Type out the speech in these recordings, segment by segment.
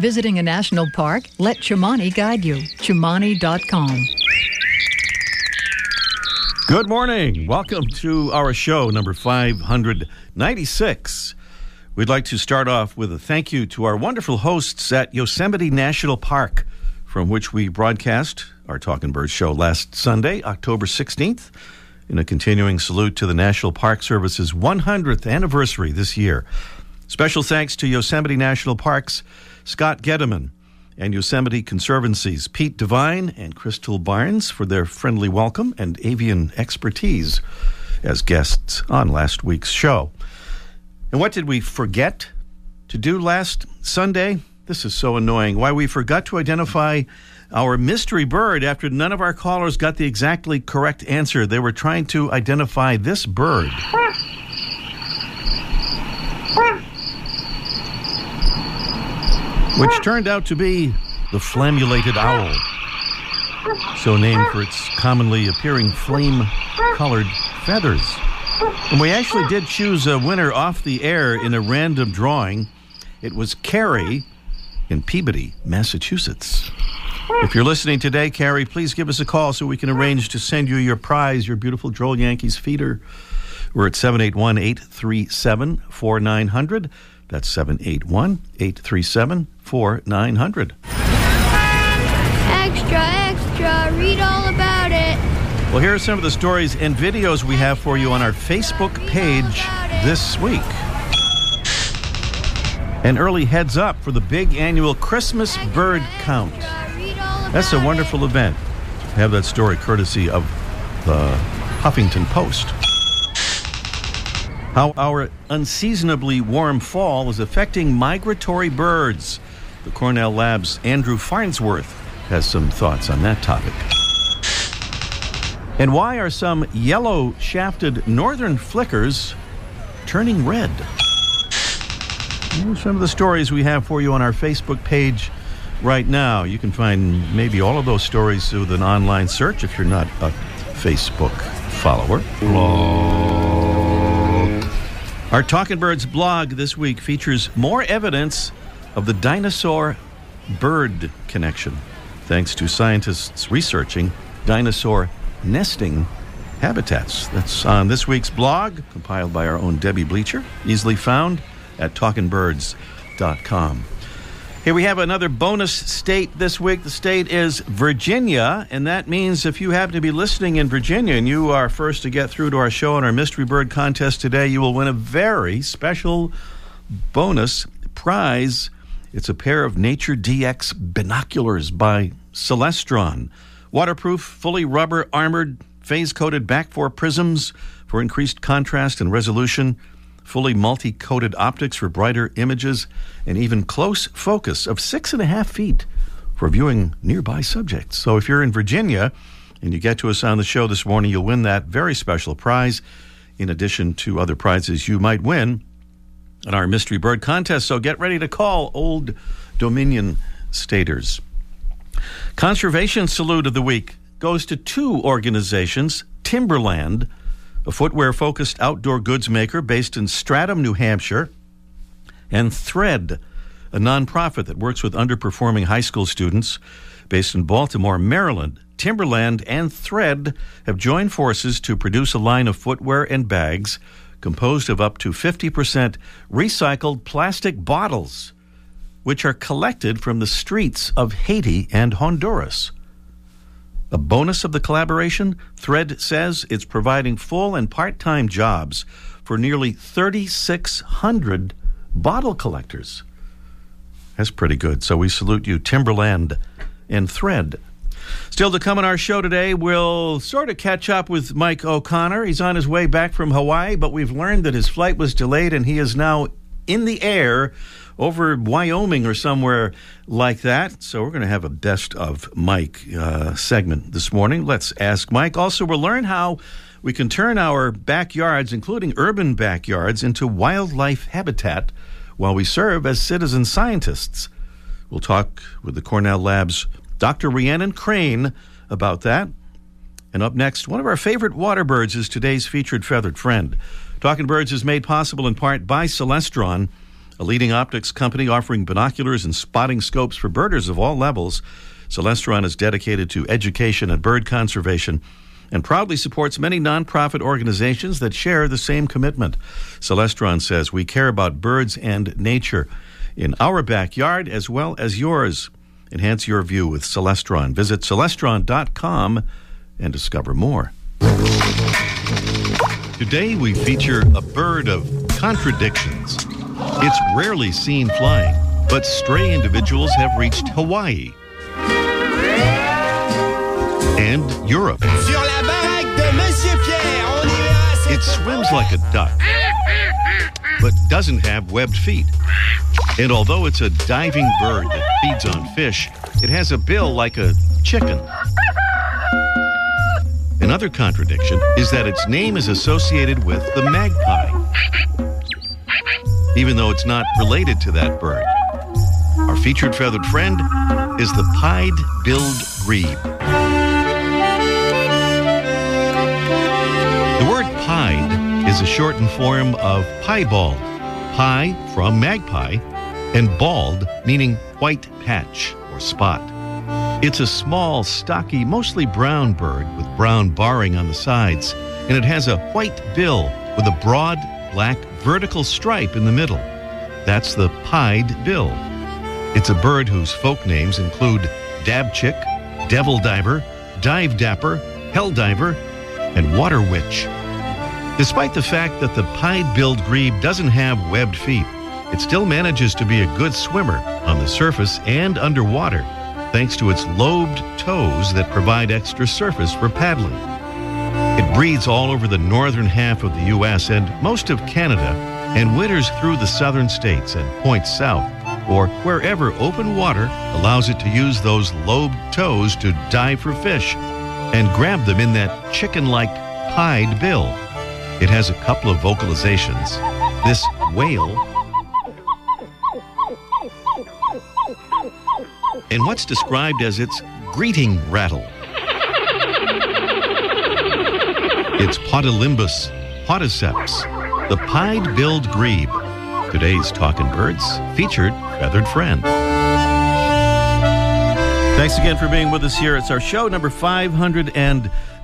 Visiting a national park? Let Chimani guide you. Chimani.com. Good morning. Welcome to our show, number 596. We'd like to start off with a thank you to our wonderful hosts at Yosemite National Park, from which we broadcast our Talking Birds show last Sunday, October 16th, in a continuing salute to the National Park Service's 100th anniversary this year. Special thanks to Yosemite National Park's Scott Gediman and Yosemite Conservancy's Pete Devine and Crystal Barnes for their friendly welcome and avian expertise as guests on last week's show. And what did we forget to do last Sunday? This is so annoying. Why we forgot to identify our mystery bird after none of our callers got the exactly correct answer. They were trying to identify this bird. Which turned out to be the flammulated owl, so named for its commonly appearing flame colored feathers. And we actually did choose a winner off the air in a random drawing. It was Carrie in Peabody, Massachusetts. If you're listening today, Carrie, please give us a call so we can arrange to send you your prize, your beautiful Droll Yankees feeder. We're at 781 837 4900. That's 781 837 4900. Extra, extra, read all about it. Well, here are some of the stories and videos we have for you on our Facebook page this week. An early heads up for the big annual Christmas bird count. That's a wonderful event. Have that story courtesy of the Huffington Post. How our unseasonably warm fall is affecting migratory birds. The Cornell Lab's Andrew Farnsworth has some thoughts on that topic. And why are some yellow shafted northern flickers turning red? Are some of the stories we have for you on our Facebook page right now. You can find maybe all of those stories with an online search if you're not a Facebook follower. Our Talking Birds blog this week features more evidence of the dinosaur bird connection, thanks to scientists researching dinosaur nesting habitats. That's on this week's blog, compiled by our own Debbie Bleacher, easily found at talkingbirds.com. Here we have another bonus state this week. The state is Virginia, and that means if you happen to be listening in Virginia and you are first to get through to our show and our mystery bird contest today, you will win a very special bonus prize. It's a pair of Nature DX binoculars by Celestron. Waterproof, fully rubber armored, phase coated BaK-4 prisms for increased contrast and resolution fully multi coated optics for brighter images, and even close focus of six and a half feet for viewing nearby subjects. So if you're in Virginia and you get to us on the show this morning, you'll win that very special prize, in addition to other prizes you might win in our Mystery Bird contest. So get ready to call Old Dominion Staters. Conservation Salute of the Week goes to two organizations Timberland a footwear focused outdoor goods maker based in Stratham, New Hampshire, and Thread, a nonprofit that works with underperforming high school students based in Baltimore, Maryland. Timberland and Thread have joined forces to produce a line of footwear and bags composed of up to 50% recycled plastic bottles, which are collected from the streets of Haiti and Honduras. A bonus of the collaboration, Thread says it's providing full and part time jobs for nearly 3,600 bottle collectors. That's pretty good. So we salute you, Timberland and Thread. Still to come on our show today, we'll sort of catch up with Mike O'Connor. He's on his way back from Hawaii, but we've learned that his flight was delayed and he is now in the air over Wyoming or somewhere like that. So we're going to have a best of Mike uh, segment this morning. Let's ask Mike. Also, we'll learn how we can turn our backyards, including urban backyards, into wildlife habitat while we serve as citizen scientists. We'll talk with the Cornell Lab's Dr. Rhiannon Crain about that. And up next, one of our favorite water birds is today's featured feathered friend. Talking Birds is made possible in part by Celestron, a leading optics company offering binoculars and spotting scopes for birders of all levels. Celestron is dedicated to education and bird conservation and proudly supports many nonprofit organizations that share the same commitment. Celestron says we care about birds and nature in our backyard as well as yours. Enhance your view with Celestron. Visit celestron.com and discover more. Today we feature a bird of contradictions. It's rarely seen flying, but stray individuals have reached Hawaii and Europe. It swims like a duck, but doesn't have webbed feet. And although it's a diving bird that feeds on fish, it has a bill like a chicken. Another contradiction is that its name is associated with the magpie, even though it's not related to that bird. Our featured feathered friend is the pied-billed grebe. Is a shortened form of piebald. Pie from magpie, and bald meaning white patch or spot. It's a small, stocky, mostly brown bird with brown barring on the sides, and it has a white bill with a broad black vertical stripe in the middle. That's the pied bill. It's a bird whose folk names include dabchick, devil diver, dive dapper, hell diver, and water witch. Despite the fact that the pied-billed grebe doesn't have webbed feet, it still manages to be a good swimmer on the surface and underwater, thanks to its lobed toes that provide extra surface for paddling. It breeds all over the northern half of the U.S. and most of Canada, and winters through the southern states and points south, or wherever open water allows it to use those lobed toes to dive for fish and grab them in that chicken-like pied bill. It has a couple of vocalizations. This wail and what's described as its greeting rattle. It's Podilymbus podiceps, the pied-billed grebe. Today's Talking Birds featured feathered friend. Thanks again for being with us here. It's our show number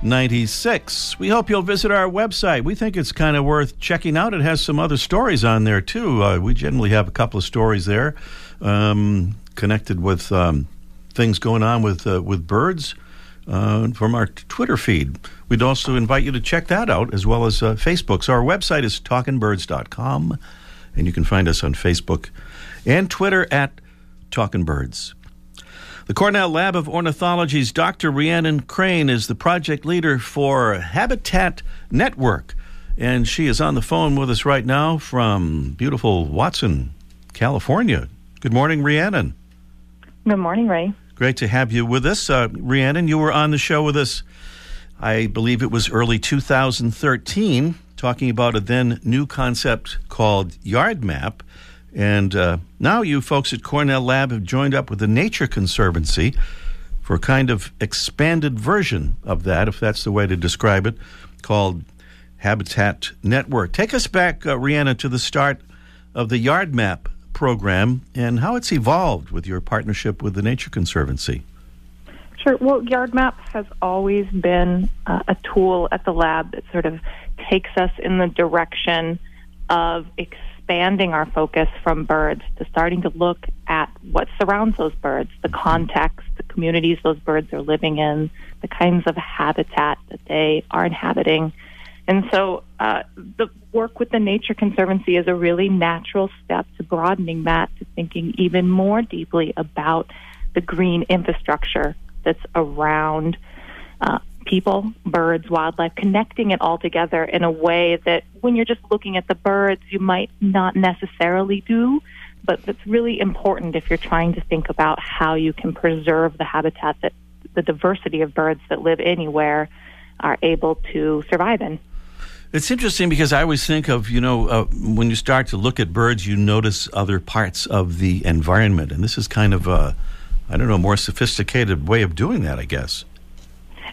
596. We hope you'll visit our website. We think it's kind of worth checking out. It has some other stories on there, too. Uh, we generally have a couple of stories there um, connected with um, things going on with, uh, with birds uh, from our Twitter feed. We'd also invite you to check that out as well as uh, Facebook. So our website is talkingbirds.com, and you can find us on Facebook and Twitter at Talking Birds. The Cornell Lab of Ornithology's Dr. Rhiannon Crain is the project leader for Habitat Network, and she is on the phone with us right now from beautiful Watson, California. Good morning, Rhiannon. Good morning, Ray. Great to have you with us. Uh, Rhiannon, you were on the show with us, I believe it was early 2013, talking about a then new concept called Yard Map. And uh, now you folks at Cornell Lab have joined up with the Nature Conservancy for a kind of expanded version of that, if that's the way to describe it, called Habitat Network. Take us back, uh, Rhiannon, to the start of the Yard Map program and how it's evolved with your partnership with the Nature Conservancy. Sure. Well, Yard Map has always been uh, a tool at the lab that sort of takes us in the direction of expanding our focus from birds to starting to look at what surrounds those birds, the context, the communities those birds are living in, the kinds of habitat that they are inhabiting. And so uh, the work with the Nature Conservancy is a really natural step to broadening that, to thinking even more deeply about the green infrastructure that's around uh, people, birds, wildlife, connecting it all together in a way that when you're just looking at the birds, you might not necessarily do. But it's really important if you're trying to think about how you can preserve the habitat that the diversity of birds that live anywhere are able to survive in. It's interesting because I always think of, you know, uh, when you start to look at birds, you notice other parts of the environment. And this is kind of a, I don't know, more sophisticated way of doing that, I guess.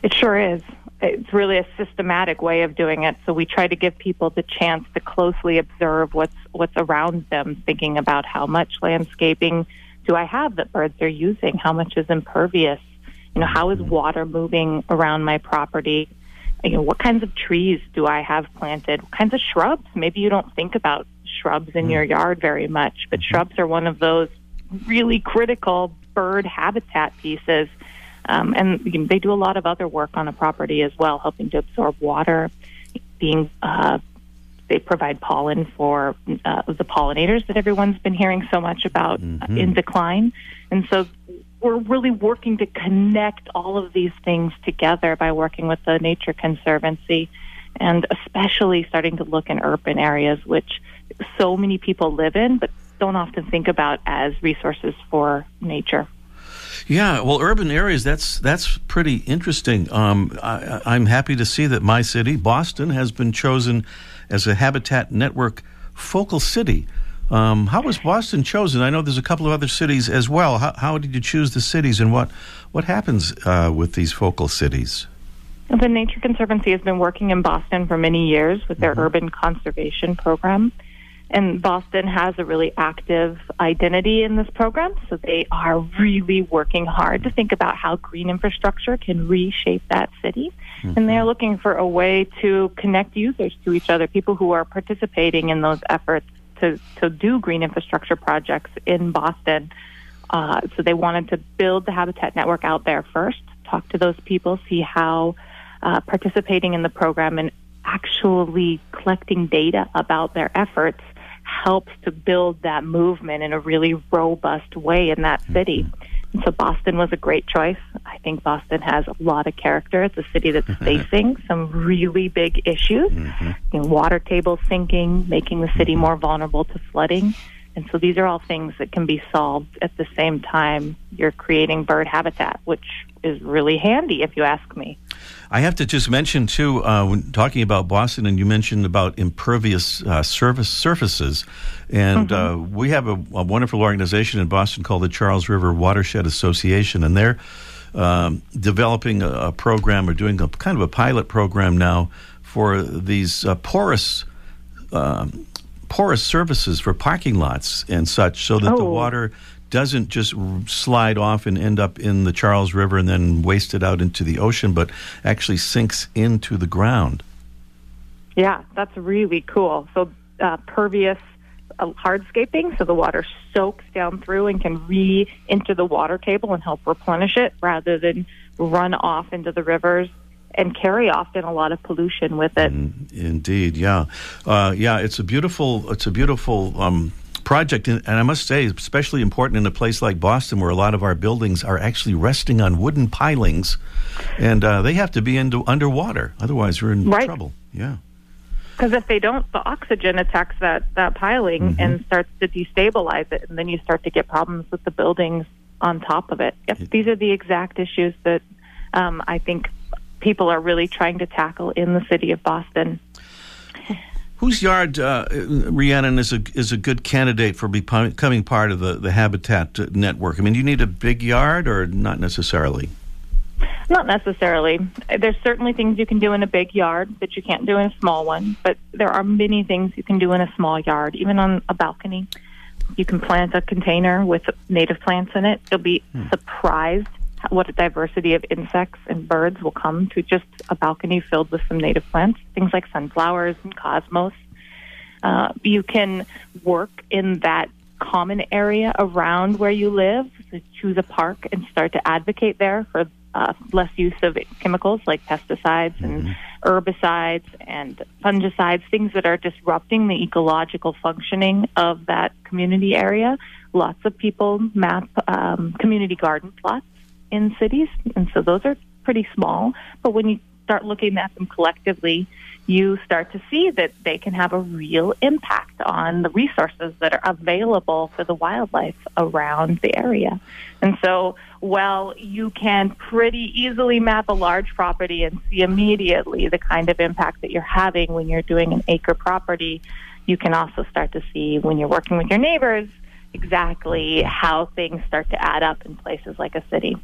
It sure is. It's really a systematic way of doing it. So we try to give people the chance to closely observe what's what's around them, thinking about how much landscaping do I have that birds are using, how much is impervious, you know, how is mm-hmm. water moving around my property, you know, what kinds of trees do I have planted? What kinds of shrubs? Maybe you don't think about shrubs in your mm-hmm. yard very much, but mm-hmm. shrubs are one of those really critical bird habitat pieces. Um, and they do a lot of other work on a property as well, helping to absorb water, being uh, they provide pollen for uh, the pollinators that everyone's been hearing so much about Mhm. in decline. And so we're really working to connect all of these things together by working with the Nature Conservancy and especially starting to look in urban areas, which so many people live in but don't often think about as resources for nature. Yeah, well, urban areas, that's, that's pretty interesting. Um, I, I'm happy to see that my city, Boston, has been chosen as a Habitat Network focal city. Um, how was Boston chosen? I know there's a couple of other cities as well. How, how did you choose the cities, and what what happens uh, with these focal cities? The Nature Conservancy has been working in Boston for many years with their urban conservation program. And Boston has a really active identity in this program, so they are really working hard to think about how green infrastructure can reshape that city. And they're looking for a way to connect users to each other, people who are participating in those efforts to, to do green infrastructure projects in Boston. Uh, so they wanted to build the Habitat Network out there first, talk to those people, see how uh, participating in the program and actually collecting data about their efforts helps to build that movement in a really robust way in that mm-hmm. city. And so Boston was a great choice. I think Boston has a lot of character. It's a city that's mm-hmm. facing some really big issues. Mm-hmm. You know, water table sinking, making the city more vulnerable to flooding. And so these are all things that can be solved at the same time you're creating bird habitat, which is really handy if you ask me. I have to just mention too, uh, when talking about Boston, and you mentioned about impervious uh, surface surfaces, and uh, we have a, a wonderful organization in Boston called the Charles River Watershed Association, and they're um, developing a, a program or doing a kind of a pilot program now for these uh, porous. Um, porous surfaces for parking lots and such so that the Oh. water doesn't just slide off and end up in the Charles River and then waste it out into the ocean, but actually sinks into the ground. Yeah, that's really cool. So uh, pervious uh, hardscaping, so the water soaks down through and can re-enter the water table and help replenish it rather than run off into the rivers and carry often a lot of pollution with it. Indeed, yeah, uh, yeah. It's a beautiful, it's a beautiful um, project, and, I must say, especially important in a place like Boston, where a lot of our buildings are actually resting on wooden pilings, and uh, they have to be into, underwater. Otherwise, we're in Right. trouble. Yeah. Because if they don't, the oxygen attacks that, that piling and starts to destabilize it, and then you start to get problems with the buildings on top of it. Yep, these are the exact issues that um, I think people are really trying to tackle in the city of Boston. Whose yard, uh, Rhiannon, is a is a good candidate for becoming part of the, the Habitat network? I mean, do you need a big yard or not necessarily? Not necessarily. There's certainly things you can do in a big yard that you can't do in a small one, but there are many things you can do in a small yard, even on a balcony. You can plant a container with native plants in it. You'll be surprised what a diversity of insects and birds will come to just a balcony filled with some native plants, things like sunflowers and cosmos. Uh, you can work in that common area around where you live. So choose a park and start to advocate there for uh, less use of chemicals like pesticides and herbicides and fungicides, things that are disrupting the ecological functioning of that community area. Lots of people map um, community garden plots in cities, and so those are pretty small, but when you start looking at them collectively, you start to see that they can have a real impact on the resources that are available for the wildlife around the area. And so, while you can pretty easily map a large property and see immediately the kind of impact that you're having when you're doing an acre property, you can also start to see when you're working with your neighbors exactly how things start to add up in places like a city.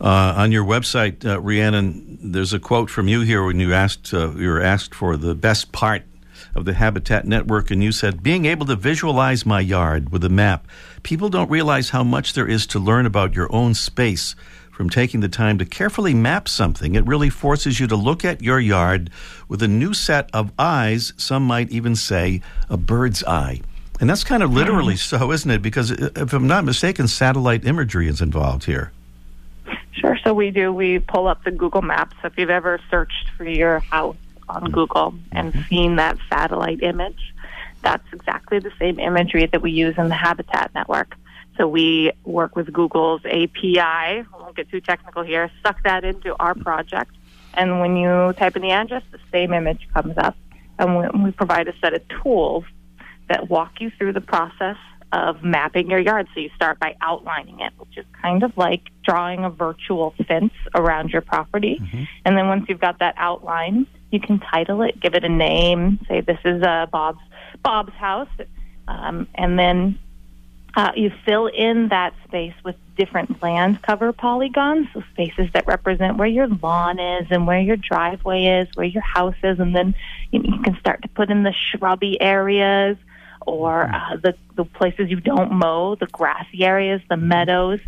Uh, on your website, uh, Rhiannon, there's a quote from you here when you asked uh, you were asked for the best part of the Habitat Network, and you said, "Being able to visualize my yard with a map. People don't realize how much there is to learn about your own space." From taking the time to carefully map something, it really forces you to look at your yard with a new set of eyes. Some might even say a bird's eye. And that's kind of literally so, isn't it? Because uh, if I'm not mistaken, satellite imagery is involved here. Sure. So we do. We pull up the Google Maps. If you've ever searched for your house on Google and mm-hmm. seen that satellite image, that's exactly the same imagery that we use in the Habitat Network. So we work with Google's API. I won't get too technical here. Suck that into our project, and when you type in the address, the same image comes up, and we, we provide a set of tools that walk you through the process of mapping your yard. So you start by outlining it, which is kind of like drawing a virtual fence around your property. Mm-hmm. And then once you've got that outline, you can title it, give it a name, say this is uh, Bob's Bob's house, um, and then uh, you fill in that space with different land cover polygons, so spaces that represent where your lawn is and where your driveway is, where your house is, and then you, you can start to put in the shrubby areas or hmm. uh, the, the places you don't mow, the grassy areas, the meadows.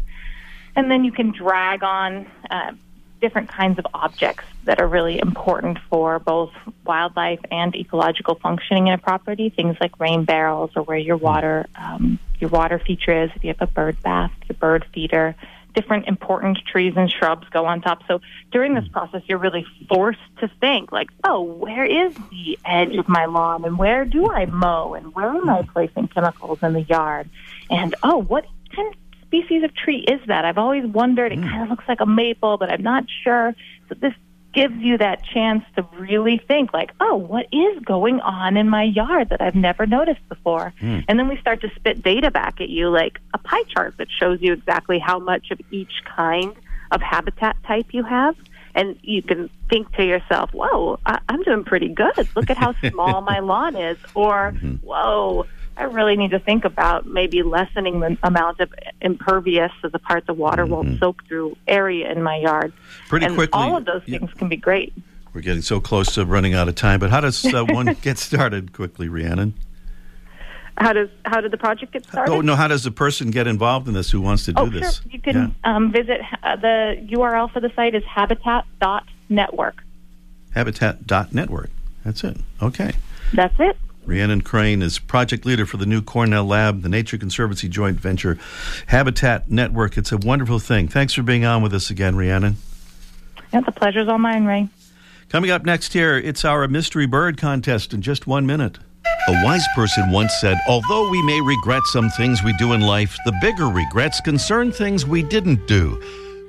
And then you can drag on uh, different kinds of objects that are really important for both wildlife and ecological functioning in a property. Things like rain barrels or where your hmm. water um, your water feature is. If you have a bird bath, your bird feeder, different important trees and shrubs go on top. So during this process, you're really forced to think like, oh, where is the edge of my lawn and where do I mow and where am I placing chemicals in the yard? And oh, what kind of species of tree is that? I've always wondered. It mm. kind of looks like a maple, but I'm not sure. So this gives you that chance to really think like, oh, what is going on in my yard that I've never noticed before? Mm. And then we start to spit data back at you like a pie chart that shows you exactly how much of each kind of habitat type you have. And you can think to yourself, whoa, I- I'm doing pretty good. Look at how small my lawn is. Or, mm-hmm. whoa, I really need to think about maybe lessening the amount of impervious so the part the water mm-hmm. won't soak through area in my yard. Pretty and quickly. All of those things yeah. can be great. We're getting so close to running out of time, but how does uh, one get started quickly, Rhiannon? How does how did the project get started? Oh no! How does a person get involved in this who wants to do oh, this? Sure. You can yeah. um, visit uh, the URL for the site is habitat.network. Habitat.network. That's it. Okay. That's it. Rhiannon Crain is project leader for the new Cornell Lab, the Nature Conservancy joint venture Habitat Network. It's a wonderful thing. Thanks for being on with us again, Rhiannon. Yeah, the pleasure's all mine, Ray. Coming up next here, it's our mystery bird contest in just one minute. A wise person once said, Although we may regret some things we do in life, the bigger regrets concern things we didn't do.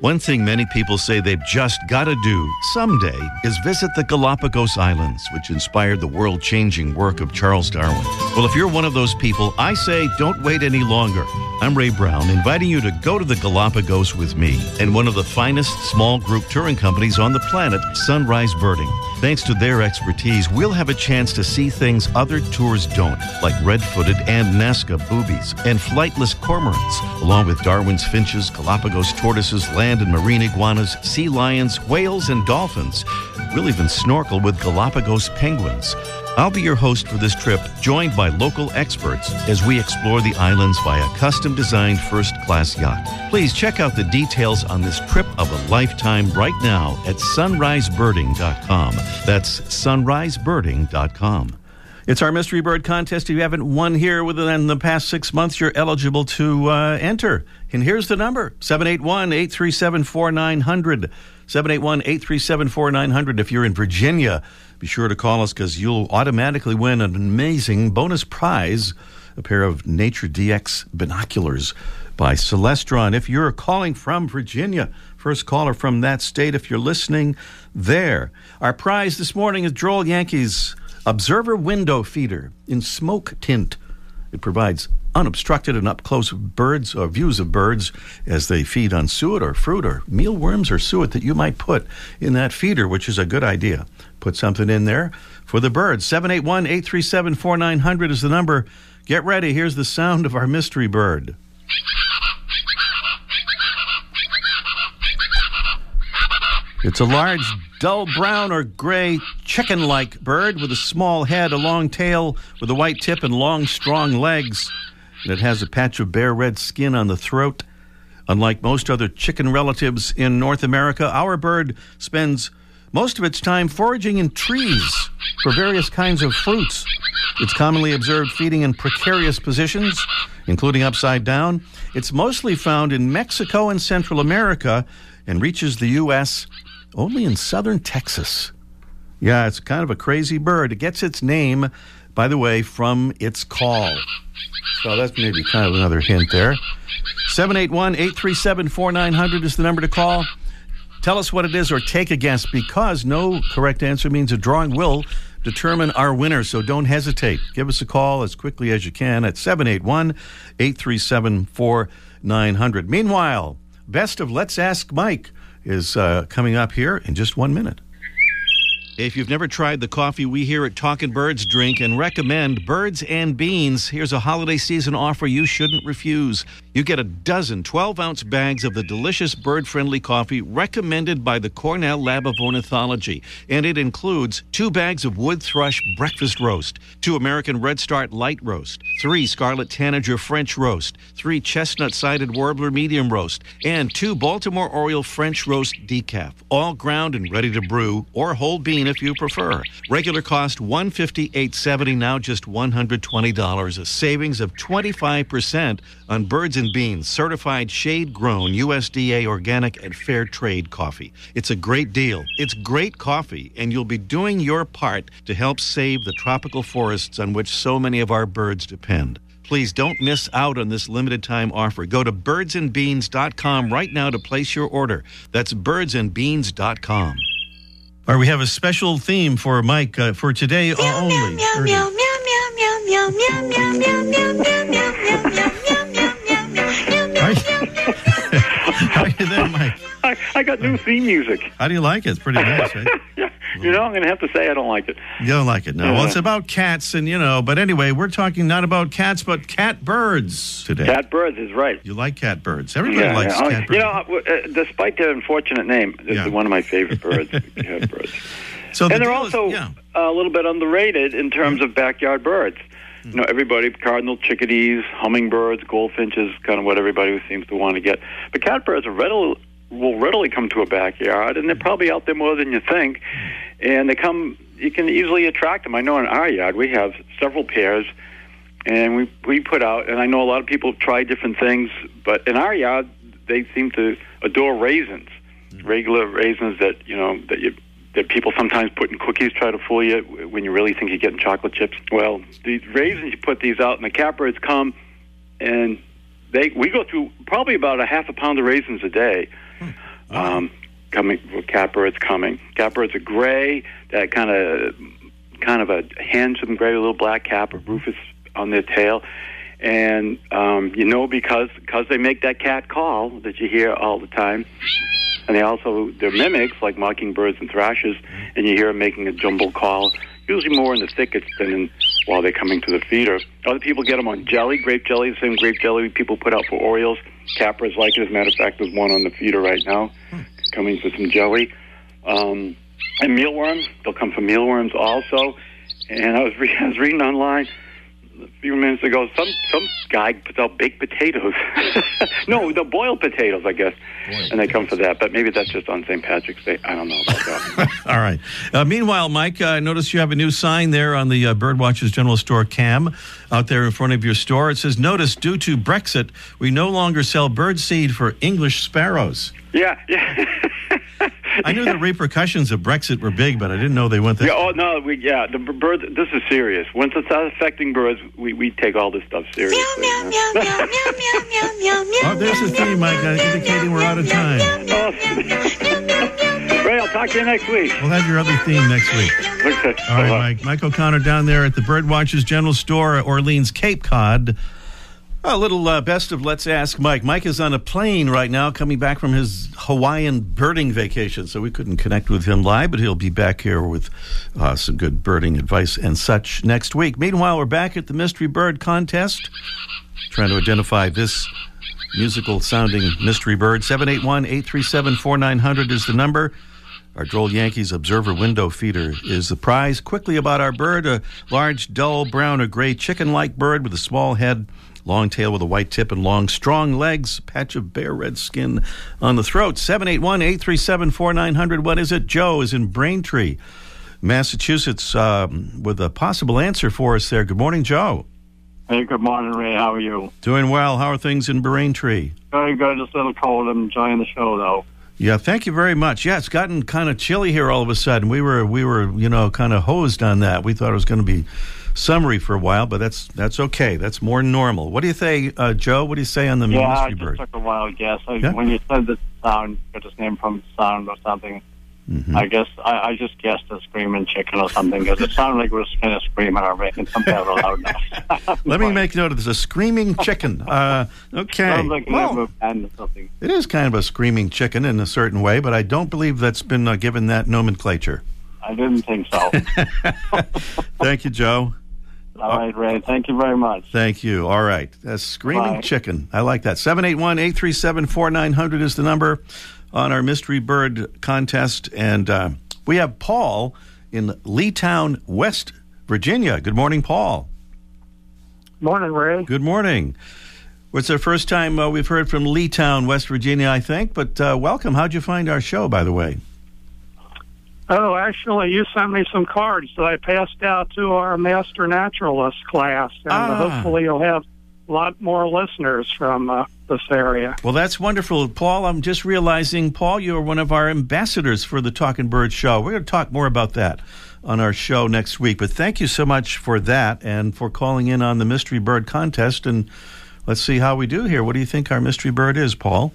One thing many people say they've just got to do someday is visit the Galapagos Islands, which inspired the world changing work of Charles Darwin. Well, if you're one of those people, I say don't wait any longer. I'm Ray Brown, inviting you to go to the Galapagos with me and one of the finest small group touring companies on the planet, Sunrise Birding. Thanks to their expertise, we'll have a chance to see things other tours don't, like red footed and Nazca boobies and flightless cormorants, along with Darwin's finches, Galapagos tortoises, land and marine iguanas, sea lions, whales, and dolphins. We'll even snorkel with Galapagos penguins. I'll be your host for this trip, joined by local experts as we explore the islands via custom designed first class yacht. Please check out the details on this trip of a lifetime right now at sunrisebirding.com. That's sunrisebirding.com. It's our mystery bird contest. If you haven't won here within the past six months, you're eligible to uh, enter. And here's the number 781 837 4900. 781 837 4900. If you're in Virginia, be sure to call us because you'll automatically win an amazing bonus prize a pair of Nature DX binoculars by Celestron. If you're calling from Virginia, first caller from that state, if you're listening there. Our prize this morning is Droll Yankees Observer Window Feeder in smoke tint. It provides unobstructed and up close birds or views of birds as they feed on suet or fruit or mealworms or suet that you might put in that feeder, which is a good idea. Put something in there for the birds. 781 837 4900 is the number. Get ready. Here's the sound of our mystery bird. It's a large, dull brown or gray chicken like bird with a small head, a long tail with a white tip, and long, strong legs. And it has a patch of bare red skin on the throat. Unlike most other chicken relatives in North America, our bird spends most of its time foraging in trees for various kinds of fruits. It's commonly observed feeding in precarious positions, including upside down. It's mostly found in Mexico and Central America and reaches the U.S only in southern Texas. Yeah, it's kind of a crazy bird. It gets its name, by the way, from its call. So that's maybe kind of another hint there. 781 837 4900 is the number to call. Tell us what it is or take a guess because no correct answer means a drawing will determine our winner. So don't hesitate. Give us a call as quickly as you can at 781 837 4900. Meanwhile, best of Let's Ask Mike is uh, coming up here in just one minute. If you've never tried the coffee we here at Talkin' Birds drink and recommend Birds and Beans, here's a holiday season offer you shouldn't refuse. You get a dozen 12 ounce bags of the delicious bird friendly coffee recommended by the Cornell Lab of Ornithology. And it includes two bags of wood thrush breakfast roast, two American Redstart light roast, three Scarlet Tanager French roast, three chestnut sided warbler medium roast, and two Baltimore Oriole French roast decaf, all ground and ready to brew, or whole bean if you prefer. Regular cost $158.70, now just $120, a savings of 25% on birds and and Beans, certified shade grown USDA organic and fair trade coffee. It's a great deal. It's great coffee, and you'll be doing your part to help save the tropical forests on which so many of our birds depend. Please don't miss out on this limited time offer. Go to birdsandbeans.com right now to place your order. That's birdsandbeans.com. All right, we have a special theme for Mike uh, for today meow, only. Meow, meow, meow, meow, meow, meow, meow, meow, meow, meow, meow, meow, meow, you there, Mike? I, I got new theme music. How do you like it? It's pretty nice, right? yeah. You know, I'm going to have to say I don't like it. You don't like it, no. Well, it's about cats, and you know. But anyway, we're talking not about cats, but cat birds today. Cat birds is right. You like cat birds. Everybody yeah, likes yeah. cat birds. You know, uh, despite their unfortunate name, it's one of my favorite birds. cat birds. So the and they're also is, a little bit underrated in terms of backyard birds Mm-hmm. you know, everybody, cardinal chickadees, hummingbirds, goldfinches, kind of what everybody seems to want to get. But catbirds are readily, will readily come to a backyard, and they're probably out there more than you think. And they come, you can easily attract them. I know in our yard we have several pairs, and we we put out. And I know a lot of people try different things, but in our yard they seem to adore raisins, mm-hmm. regular raisins that you know that you that people sometimes put in cookies try to fool you when you really think you're getting chocolate chips. Well, these raisins, you put these out, and the catbirds come, and they we go through probably about a half a pound of raisins a day. Hmm. Um, coming with catbirds coming. Catbirds are gray, that kind of kind of a handsome gray, a little black cap, a rufous on their tail. And um, you know because because they make that cat call that you hear all the time and they also they're mimics like mockingbirds and thrushes, and you hear them making a jumble call, usually more in the thickets than in, while they're coming to the feeder. Other people get them on jelly, grape jelly, the same grape jelly people put out for Orioles. Capras like it. As a matter of fact, there's one on the feeder right now, coming for some jelly. Um, and mealworms, they'll come for mealworms also. And I was, re- I was reading online a few minutes ago, some some guy puts out baked potatoes. no, the boiled potatoes, I guess, boiled and they come for that. But maybe that's just on St. Patrick's Day. I don't know about that. All right. Uh, meanwhile, Mike, uh, I noticed you have a new sign there on the uh, Birdwatchers General Store cam out there in front of your store. It says, "Notice, due to Brexit, we no longer sell bird seed for English sparrows." Yeah, yeah. I knew the repercussions of Brexit were big, but I didn't know they went that. Yeah, oh no, we yeah. The bird. This is serious. Once it's affecting birds, we, we take all this stuff seriously. Meow meow meow meow meow meow meow meow. Oh, this the theme, Mike, indicating we're out of time. Ray, I'll talk to you next week. We'll have your other theme next week. Okay. All right, Mike. Mike O'Connor down there at the Birdwatchers General Store, Orleans, Cape Cod. A little uh, best of Let's Ask Mike. Mike is on a plane right now coming back from his Hawaiian birding vacation, so we couldn't connect with him live, but he'll be back here with uh, some good birding advice and such next week. Meanwhile, we're back at the Mystery Bird Contest, trying to identify this musical sounding mystery bird. 781 837 4900 is the number. Our Droll Yankees Observer Window Feeder is the prize. Quickly about our bird a large, dull brown or gray chicken like bird with a small head long tail with a white tip and long, strong legs, patch of bare red skin on the throat. 781 837 4900. What is it? Joe is in Braintree, Massachusetts, um, with a possible answer for us there. Good morning, Joe. Hey, good morning, Ray. How are you? Doing well. How are things in Braintree? Very good. Just a little cold. I'm enjoying the show, though. Yeah, thank you very much. Yeah, it's gotten kind of chilly here all of a sudden. We were we were you know kind of hosed on that. We thought it was going to be summary for a while, but that's that's okay. That's more normal. What do you say, uh, Joe? What do you say on the yeah, mystery I just bird? took a guess. I, yeah? When you said the sound, got his name from sound or something. Mm-hmm. I guess I, I, just guessed a screaming chicken or something because it sounded like it was kind of screaming or making some kind of a loud noise. Let me make note of this: a screaming chicken. Uh, okay. Like well, it is kind of a screaming chicken in a certain way, but I don't believe that's been uh, given that nomenclature. I didn't think so. Thank you, Joe. All right, Ray. Thank you very much. Thank you. All right. That's Screaming Bye. Chicken. I like that. 781 837 4900 is the number on our Mystery Bird contest. And uh, we have Paul in Leetown, West Virginia. Good morning, Paul. Morning, Ray. Good morning. It's the first time uh, we've heard from Leetown, West Virginia, I think. But uh, welcome. How'd you find our show, by the way? Oh, actually, you sent me some cards that I passed out to our master naturalist class, and ah. hopefully you'll have a lot more listeners from uh, this area. Well, that's wonderful, Paul. I'm just realizing, Paul, you are one of our ambassadors for the Talking Bird Show. We're going to talk more about that on our show next week. But thank you so much for that and for calling in on the Mystery Bird contest. And let's see how we do here. What do you think our mystery bird is, Paul?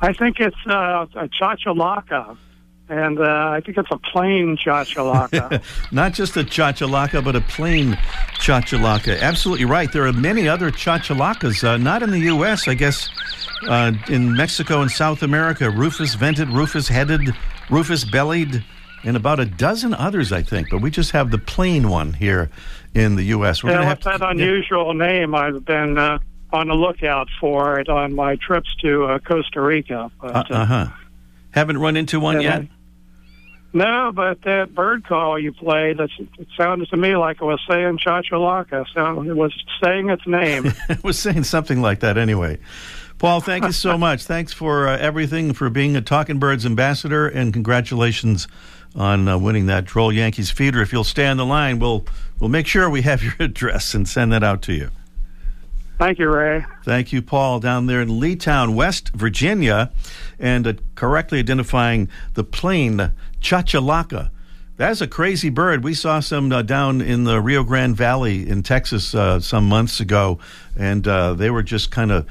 I think it's uh, a chachalaca and uh, I think it's a plain chachalaca. Not just a chachalaca, but a plain chachalaca. Absolutely right. There are many other chachalacas, uh, not in the U.S., I guess, uh, in Mexico and South America. Rufous vented, rufous headed, rufous bellied, and about a dozen others, I think. But we just have the plain one here in the U.S. We're yeah, with that to, unusual yeah. name, I've been uh, on the lookout for it on my trips to uh, Costa Rica. But, uh huh. Haven't run into one yet? No, but that bird call you played, it sounded to me like it was saying Chachalaca. So it was saying its name. it was saying something like that anyway. Paul, thank you so much. Thanks for uh, everything, for being a Talking Birds ambassador, and congratulations on uh, winning that Droll Yankees feeder. If you'll stay on the line, we'll we'll make sure we have your address and send that out to you. Thank you, Ray. Thank you, Paul, down there in Leetown, West Virginia, and uh, correctly identifying the plain chachalaca. That's a crazy bird. We saw some uh, down in the Rio Grande Valley in Texas uh, some months ago, and uh, they were just kind of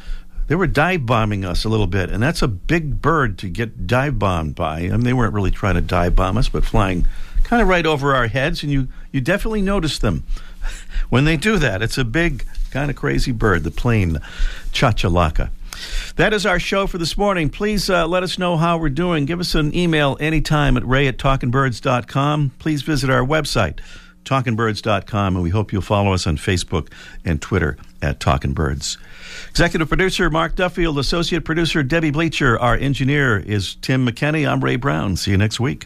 they were dive bombing us a little bit, and that's a big bird to get dive bombed by. I mean, they weren't really trying to dive bomb us, but flying kind of right over our heads, and you you definitely notice them when they do that. It's a big kind of crazy bird, the plain chachalaca. That is our show for this morning. Please uh, let us know how we're doing. Give us an email anytime at ray at talkingbirds.com. Please visit our website, talkingbirds.com, and we hope you'll follow us on Facebook and Twitter at Talking Birds. Executive producer Mark Duffield, associate producer Debbie Bleacher, our engineer is Tim McKenney. I'm Ray Brown. See you next week.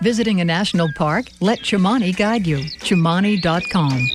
Visiting a national park? Let Chimani guide you. Chimani.com.